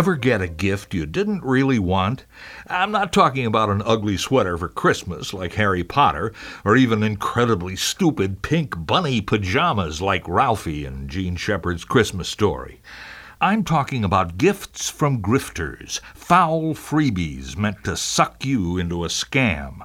Ever get a gift you didn't really want? I'm not talking about an ugly sweater for Christmas like Harry Potter, or even incredibly stupid pink bunny pajamas like Ralphie in Jean Shepherd's Christmas story. I'm talking about gifts from grifters, foul freebies meant to suck you into a scam.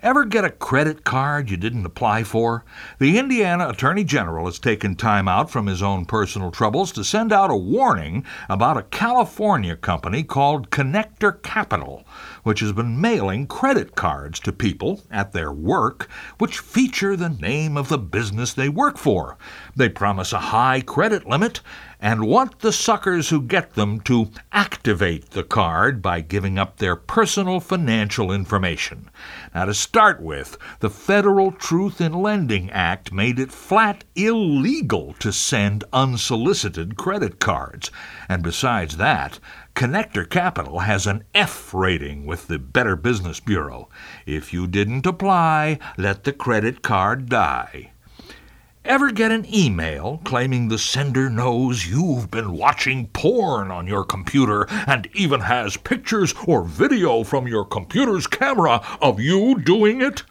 Ever get a credit card you didn't apply for? The Indiana Attorney General has taken time out from his own personal troubles to send out a warning about a California company called Connector Capital, which has been mailing credit cards to people at their work which feature the name of the business they work for. They promise a high credit limit and want the suckers who get them to activate the card by giving up their personal financial information. Now, to start with, the Federal Truth in Lending Act made it flat illegal to send unsolicited credit cards. And besides that, Connector Capital has an F rating with the Better Business Bureau. If you didn't apply, let the credit card die. Ever get an email claiming the sender knows you've been watching porn on your computer and even has pictures or video from your computer's camera of you doing it?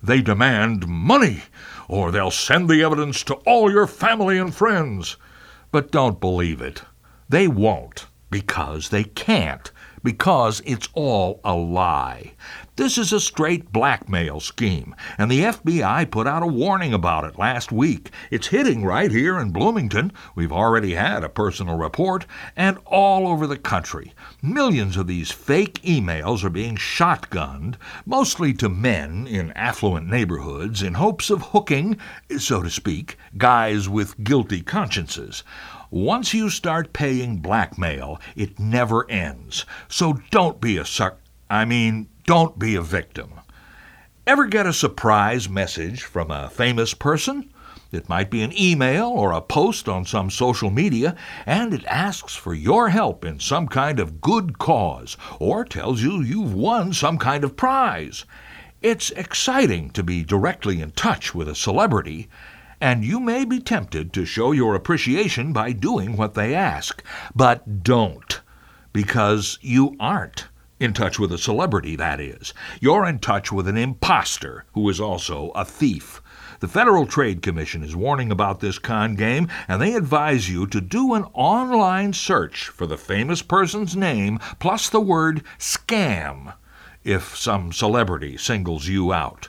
They demand money, or they'll send the evidence to all your family and friends. But don't believe it. They won't, because they can't, because it's all a lie. This is a straight blackmail scheme, and the FBI put out a warning about it last week. It's hitting right here in Bloomington. We've already had a personal report, and all over the country. Millions of these fake emails are being shotgunned, mostly to men in affluent neighborhoods, in hopes of hooking, so to speak, guys with guilty consciences. Once you start paying blackmail, it never ends. So don't be a suck. I mean, don't be a victim. Ever get a surprise message from a famous person? It might be an email or a post on some social media, and it asks for your help in some kind of good cause, or tells you you've won some kind of prize. It's exciting to be directly in touch with a celebrity, and you may be tempted to show your appreciation by doing what they ask. But don't, because you aren't in touch with a celebrity, that is. You're in touch with an impostor who is also a thief. The Federal Trade Commission is warning about this con game, and they advise you to do an online search for the famous person's name plus the word scam if some celebrity singles you out.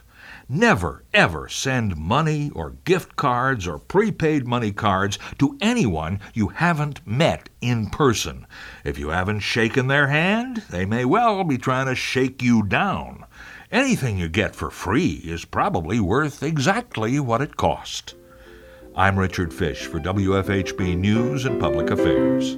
Never, ever send money or gift cards or prepaid money cards to anyone you haven't met in person. If you haven't shaken their hand, they may well be trying to shake you down. Anything you get for free is probably worth exactly what it cost. I'm Richard Fish for WFHB News and Public Affairs.